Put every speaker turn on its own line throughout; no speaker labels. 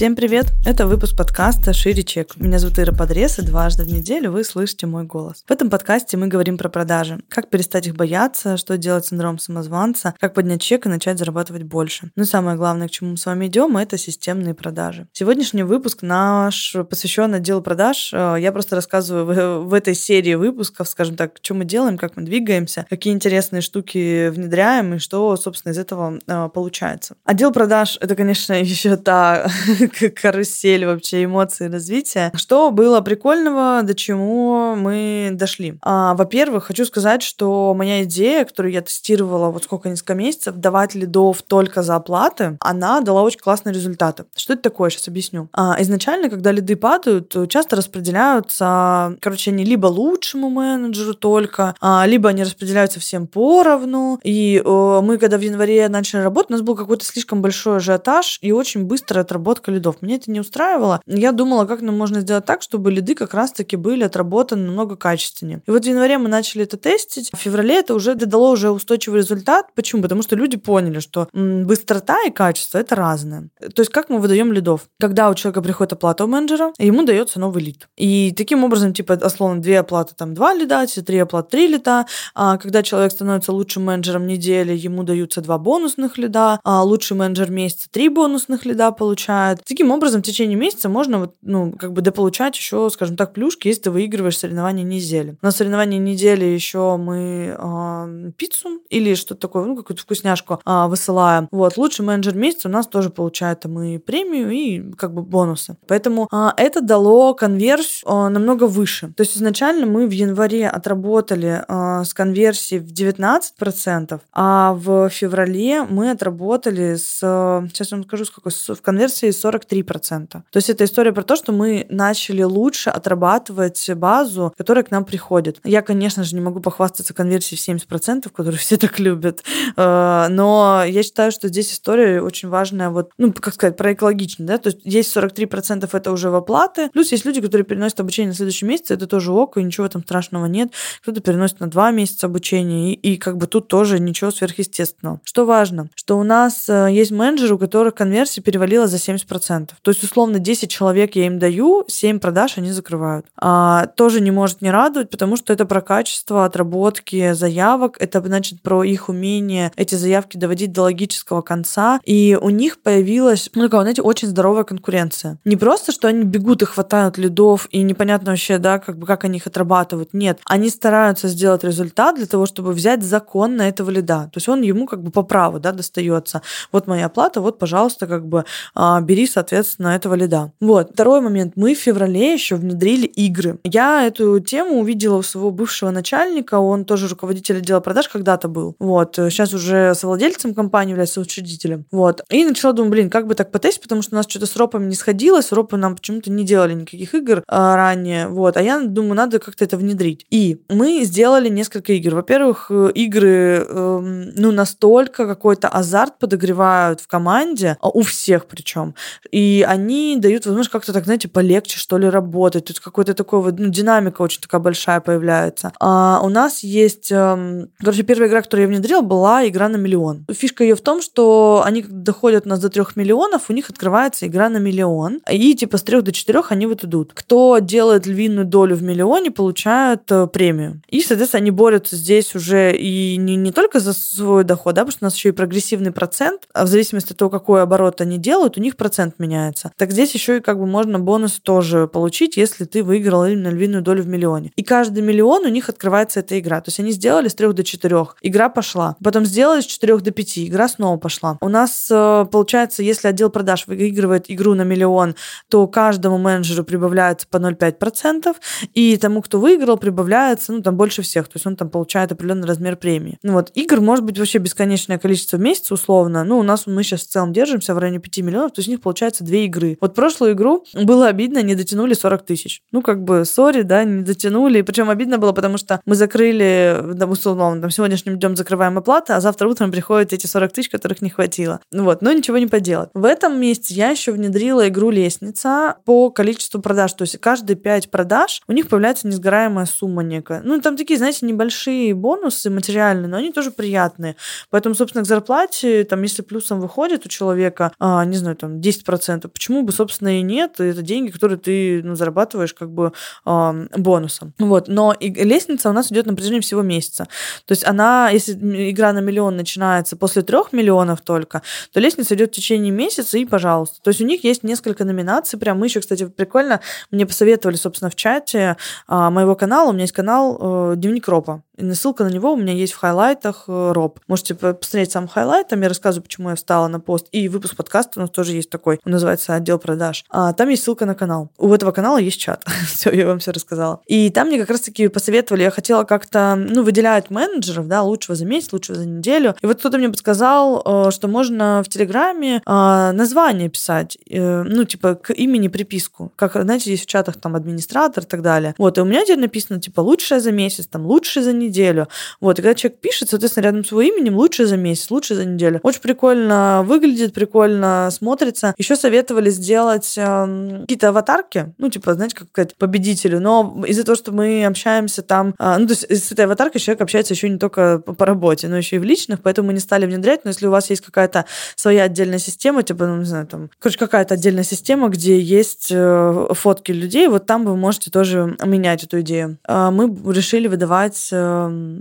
Всем привет! Это выпуск подкаста «Шире чек». Меня зовут Ира Подрез, и дважды в неделю вы слышите мой голос. В этом подкасте мы говорим про продажи. Как перестать их бояться, что делать синдром самозванца, как поднять чек и начать зарабатывать больше. Ну и самое главное, к чему мы с вами идем, это системные продажи. Сегодняшний выпуск наш посвящен отделу продаж. Э, я просто рассказываю в, в этой серии выпусков, скажем так, что мы делаем, как мы двигаемся, какие интересные штуки внедряем и что, собственно, из этого э, получается. Отдел продаж — это, конечно, еще та карусель вообще эмоций развития. Что было прикольного, до чему мы дошли? А, во-первых, хочу сказать, что моя идея, которую я тестировала вот сколько несколько месяцев, давать лидов только за оплаты, она дала очень классные результаты. Что это такое? Сейчас объясню. А, изначально, когда лиды падают, часто распределяются, короче, они либо лучшему менеджеру только, а, либо они распределяются всем поровну. И э, мы, когда в январе начали работать, у нас был какой-то слишком большой ажиотаж и очень быстрая отработка лидов. Мне это не устраивало. Я думала, как нам можно сделать так, чтобы лиды как раз-таки были отработаны намного качественнее. И вот в январе мы начали это тестить. В феврале это уже дало уже устойчивый результат. Почему? Потому что люди поняли, что быстрота и качество это разное. То есть как мы выдаем лидов? Когда у человека приходит оплата у менеджера, ему дается новый лид. И таким образом, типа, условно, две оплаты, там, два лида, три оплаты, три лида. А когда человек становится лучшим менеджером недели, ему даются два бонусных лида, а лучший менеджер месяца три бонусных лида получает. Таким образом, в течение месяца можно вот, ну, как бы дополучать еще, скажем так, плюшки, если ты выигрываешь соревнования недели. На соревнования недели еще мы э, пиццу или что-то такое, ну, какую-то вкусняшку э, высылаем. Вот, лучший менеджер месяца у нас тоже получает там и премию, и как бы бонусы. Поэтому э, это дало конверсию э, намного выше. То есть изначально мы в январе отработали э, с конверсией в 19%, а в феврале мы отработали с, сейчас вам скажу, сколько, в конверсии 43%. То есть это история про то, что мы начали лучше отрабатывать базу, которая к нам приходит. Я, конечно же, не могу похвастаться конверсией в 70%, которую все так любят, э, но я считаю, что здесь история очень важная, вот, ну, как сказать, про экологичность, да, то есть есть 43% это уже в оплаты, плюс есть люди, которые переносят обучение на следующий месяц, это тоже ок, и ничего там страшного нет. Кто-то переносит на два месяца обучения, и, и как бы тут тоже ничего сверхъестественного. Что важно, что у нас э, есть менеджеры, у которых конверсия перевалила за 70%. То есть, условно, 10 человек я им даю, 7 продаж они закрывают. А, тоже не может не радовать, потому что это про качество отработки заявок, это значит про их умение эти заявки доводить до логического конца, и у них появилась, ну, такая, знаете, очень здоровая конкуренция. Не просто, что они бегут и хватают лидов, и непонятно вообще, да, как бы как они их отрабатывают. Нет, они стараются сделать результат для того, чтобы взять закон на этого лида. То есть он ему как бы по праву, да, достается. Вот моя оплата, вот, пожалуйста, как бы а, бери, соответственно, этого лида. Вот. Второй момент. Мы в феврале еще внедрили игры. Я эту тему увидела у своего бывшего начальника. Он тоже руководитель отдела продаж когда-то был. Вот. Сейчас уже совладельцем компании является учредителем. Вот. И начала думать, блин, как бы так потестить, потому что у нас что-то с ропами не сходилось. Ропы нам почему-то не делали никаких игр а, ранее. Вот. А я думаю, надо как-то это внедрить. И мы сделали несколько игр. Во-первых, э, игры, э, ну, настолько какой-то азарт подогревают в команде, а у всех причем. И они дают возможность как-то так, знаете, полегче, что ли, работать. Тут какой-то такой вот, ну, динамика очень такая большая появляется. А у нас есть, эм, короче, первая игра, которую я внедрила, была игра на миллион. Фишка ее в том, что они доходят у нас до трех миллионов, у них открывается игра на миллион, и типа с трех до четырех они вот идут. Кто делает львиную долю в миллионе, получают э, премию. И, соответственно, они борются здесь уже и не, не только за свой доход, да, потому что у нас еще и прогрессивный процент, а в зависимости от того, какой оборот они делают, у них процент меняется. Так здесь еще и как бы можно бонус тоже получить, если ты выиграл именно львиную долю в миллионе. И каждый миллион у них открывается эта игра. То есть они сделали с трех до четырех. Игра пошла. Потом сделали с четырех до пяти. Игра снова пошла. У нас э, получается, если отдел продаж выигрывает игру на миллион, то каждому менеджеру прибавляется по 0,5%, и тому, кто выиграл, прибавляется, ну, там больше всех. То есть он там получает определенный размер премии. Ну, вот. Игр может быть вообще бесконечное количество в месяц, условно. Ну, у нас мы сейчас в целом держимся в районе 5 миллионов, то есть у них получается получается две игры. Вот прошлую игру было обидно, не дотянули 40 тысяч. Ну, как бы, сори, да, не дотянули. Причем обидно было, потому что мы закрыли, да, условно, там, сегодняшним днем закрываем оплату, а завтра утром приходят эти 40 тысяч, которых не хватило. Вот, но ничего не поделать. В этом месте я еще внедрила игру «Лестница» по количеству продаж. То есть каждые 5 продаж у них появляется несгораемая сумма некая. Ну, там такие, знаете, небольшие бонусы материальные, но они тоже приятные. Поэтому, собственно, к зарплате, там, если плюсом выходит у человека, а, не знаю, там, 10%, почему бы, собственно, и нет? Это деньги, которые ты ну, зарабатываешь как бы а, бонусом. Вот. Но и лестница у нас идет на протяжении всего месяца. То есть она, если игра на миллион начинается после трех миллионов только, то лестница идет в течение месяца и, пожалуйста. То есть у них есть несколько номинаций. Прям мы еще, кстати, прикольно, мне посоветовали, собственно, в чате а, моего канала. У меня есть канал э, Дневник РОПа. Ссылка на него у меня есть в хайлайтах э, РОП. Можете посмотреть сам хайлайт, там я рассказываю, почему я встала на пост. И выпуск подкаста у нас тоже есть такой, он называется «Отдел продаж». А, там есть ссылка на канал. У этого канала есть чат. все, я вам все рассказала. И там мне как раз-таки посоветовали, я хотела как-то, ну, выделять менеджеров, да, лучшего за месяц, лучшего за неделю. И вот кто-то мне подсказал, э, что можно в Телеграме э, название писать, ну, типа, к имени приписку. Как, знаете, есть в чатах там администратор и так далее. Вот, и у меня здесь написано, типа, лучшее за месяц, там, лучшее за неделю неделю. Вот, и когда человек пишет, соответственно, рядом с его именем лучше за месяц, лучше за неделю. Очень прикольно выглядит, прикольно смотрится. Еще советовали сделать э, какие-то аватарки, ну, типа, знаете, как сказать, победителю, но из-за того, что мы общаемся там, э, ну, то есть с этой аватаркой человек общается еще не только по, по работе, но еще и в личных, поэтому мы не стали внедрять, но если у вас есть какая-то своя отдельная система, типа, ну, не знаю, там, короче, какая-то отдельная система, где есть э, фотки людей, вот там вы можете тоже менять эту идею. Э, мы решили выдавать э,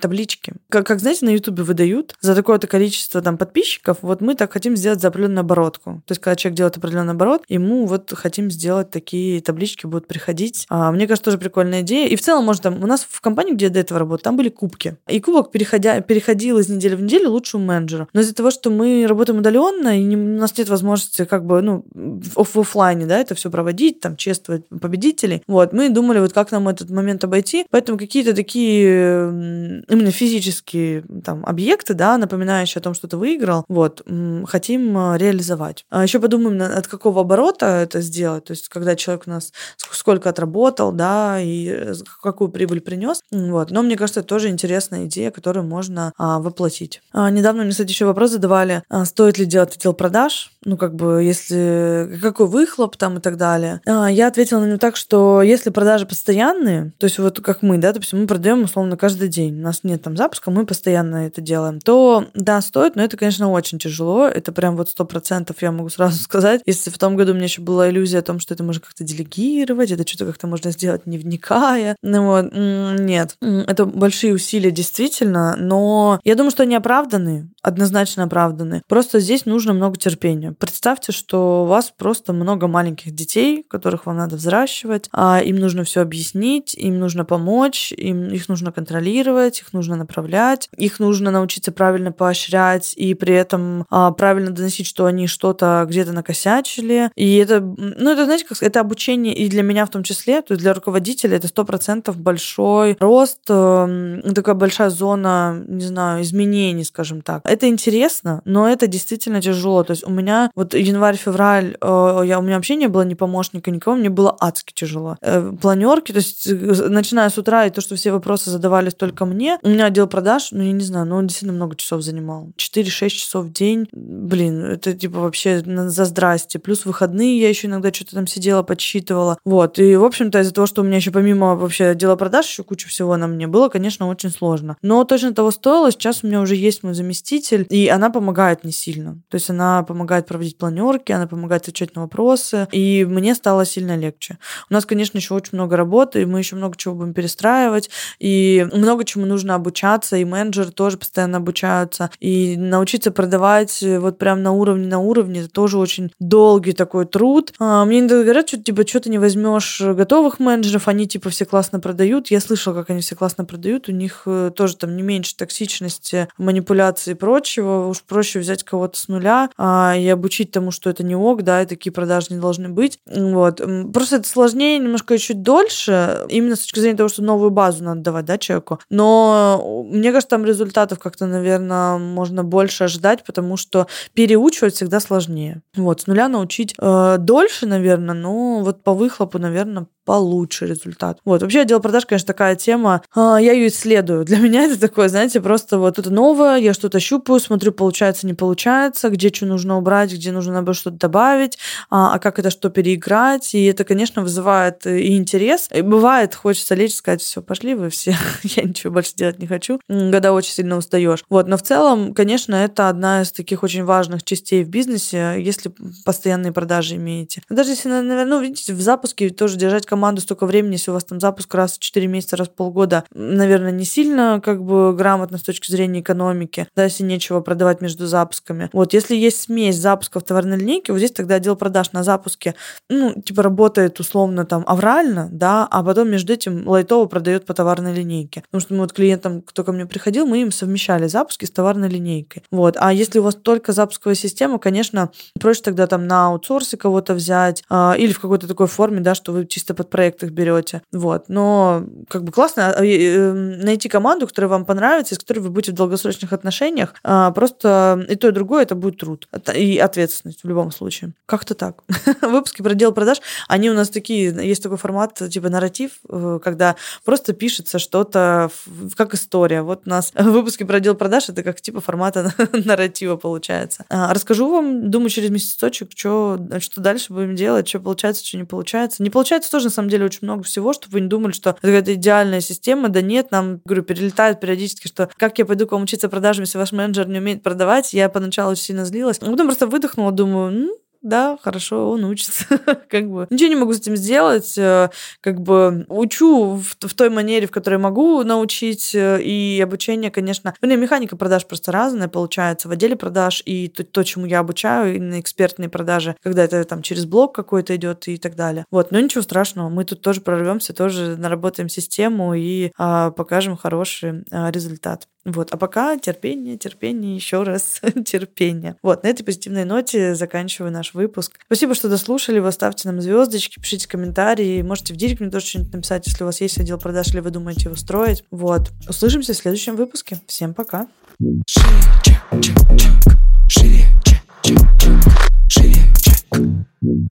таблички. Как, как знаете, на Ютубе выдают за такое-то количество там подписчиков, вот мы так хотим сделать за определенную оборотку. То есть, когда человек делает определенный оборот, ему вот хотим сделать такие таблички, будут приходить. А, мне кажется, тоже прикольная идея. И в целом, может, там, у нас в компании, где я до этого работала, там были кубки. И кубок переходя, переходил из недели в неделю лучшему менеджеру. Но из-за того, что мы работаем удаленно, и не, у нас нет возможности как бы, ну, в офлайне, да, это все проводить, там, чествовать победителей, вот, мы думали, вот как нам этот момент обойти, поэтому какие-то такие именно физические там, объекты, да, напоминающие о том, что ты выиграл, вот, хотим а, реализовать. А еще подумаем, от какого оборота это сделать, то есть когда человек у нас сколько отработал, да, и э, какую прибыль принес, вот. Но мне кажется, это тоже интересная идея, которую можно а, воплотить. А, недавно мне, кстати, еще вопрос задавали, а, стоит ли делать отдел продаж, ну, как бы, если, какой выхлоп там и так далее. А, я ответила на него так, что если продажи постоянные, то есть вот как мы, да, допустим, мы продаем условно каждый день, нас нет там запуска, мы постоянно это делаем, то да, стоит, но это, конечно, очень тяжело. Это прям вот сто процентов я могу сразу сказать. Если в том году у меня еще была иллюзия о том, что это можно как-то делегировать, это что-то как-то можно сделать не вникая. Ну вот, нет. Это большие усилия действительно, но я думаю, что они оправданы, однозначно оправданы. Просто здесь нужно много терпения. Представьте, что у вас просто много маленьких детей, которых вам надо взращивать, а им нужно все объяснить, им нужно помочь, им их нужно контролировать, их нужно направлять, их нужно научиться правильно поощрять и при этом а, правильно доносить, что они что-то где-то накосячили. И это, ну, это, знаете, как это обучение и для меня в том числе, то есть для руководителя это сто процентов большой рост, э, такая большая зона, не знаю, изменений, скажем так. Это интересно, но это действительно тяжело. То есть у меня вот январь-февраль, э, я, у меня вообще не было ни помощника, никого, мне было адски тяжело. Э, планерки, то есть э, начиная с утра, и то, что все вопросы задавались только мне. У меня отдел продаж, ну, я не знаю, но он действительно много часов занимал. 4-6 часов в день. Блин, это типа вообще за здрасте. Плюс выходные я еще иногда что-то там сидела, подсчитывала. Вот. И, в общем-то, из-за того, что у меня еще помимо вообще отдела продаж еще куча всего на мне было, конечно, очень сложно. Но точно того стоило. Сейчас у меня уже есть мой заместитель, и она помогает не сильно. То есть она помогает проводить планерки, она помогает отвечать на вопросы, и мне стало сильно легче. У нас, конечно, еще очень много работы, и мы еще много чего будем перестраивать, и много чему нужно обучаться, и менеджеры тоже постоянно обучаются, и научиться продавать э, вот прям на уровне, на уровне, это тоже очень долгий такой труд. А, мне иногда говорят, что типа, что ты не возьмешь готовых менеджеров, они типа все классно продают. Я слышала, как они все классно продают, у них э, тоже там не меньше токсичности, манипуляции и прочего. Уж проще взять кого-то с нуля а, и обучить тому, что это не ок, да, и такие продажи не должны быть. Вот. Просто это сложнее немножко чуть дольше, именно с точки зрения того, что новую базу надо давать, да, человеку. Но но мне кажется, там результатов как-то, наверное, можно больше ожидать, потому что переучивать всегда сложнее. Вот, с нуля научить э, дольше, наверное, но вот по выхлопу, наверное, получше результат. Вот. Вообще отдел продаж, конечно, такая тема. А, я ее исследую. Для меня это такое, знаете, просто вот это новое, я что-то щупаю, смотрю, получается, не получается, где что нужно убрать, где нужно, наоборот, что-то добавить, а, а как это что переиграть. И это, конечно, вызывает и интерес. И бывает, хочется лечь, сказать, все, пошли вы все, я ничего больше делать не хочу, когда очень сильно устаешь. Вот. Но в целом, конечно, это одна из таких очень важных частей в бизнесе, если постоянные продажи имеете. Даже если, наверное, ну, видите, в запуске тоже держать команду столько времени, если у вас там запуск раз в 4 месяца, раз в полгода, наверное, не сильно как бы грамотно с точки зрения экономики, да, если нечего продавать между запусками. Вот, если есть смесь запусков товарной линейки, вот здесь тогда отдел продаж на запуске, ну, типа работает условно там аврально, да, а потом между этим лайтово продает по товарной линейке. Потому что мы вот клиентам, кто ко мне приходил, мы им совмещали запуски с товарной линейкой. Вот. А если у вас только запусковая система, конечно, проще тогда там на аутсорсе кого-то взять а, или в какой-то такой форме, да, что вы чисто под под проект берете. Вот. Но как бы классно а, эм, найти команду, которая вам понравится, с которой вы будете в долгосрочных отношениях. А, просто и то, и другое это будет труд и ответственность в любом случае. Как-то так. Выпуски про дело продаж, они у нас такие, есть такой формат, типа нарратив, э, когда просто пишется что-то как история. Вот у нас выпуски про дело продаж, это как типа формата нарратива получается. А, расскажу вам, думаю, через месяцочек, что, что дальше будем делать, что получается, что не получается. Не получается тоже самом деле очень много всего, чтобы вы не думали, что это какая-то идеальная система. Да нет, нам, говорю, перелетает периодически, что как я пойду к вам учиться продажам, если ваш менеджер не умеет продавать. Я поначалу очень сильно злилась. Потом просто выдохнула, думаю, да, хорошо, он учится. как бы ничего не могу с этим сделать. Э, как бы учу в, в той манере, в которой могу научить. Э, и обучение, конечно... Ну, механика продаж просто разная получается в отделе продаж. И то, то, чему я обучаю, на экспертные продажи, когда это там через блог какой-то идет и так далее. Вот, но ничего страшного. Мы тут тоже прорвемся, тоже наработаем систему и а, покажем хороший а, результат. Вот. А пока терпение, терпение, еще раз терпение. Вот, на этой позитивной ноте заканчиваю наш выпуск. Спасибо, что дослушали. Вы ставьте нам звездочки, пишите комментарии. Можете в директ мне тоже что-нибудь написать, если у вас есть отдел продаж или вы думаете его строить. Вот. Услышимся в следующем выпуске. Всем пока. Шире, чек, чек, чек. Шире, чек, чек. Шире, чек.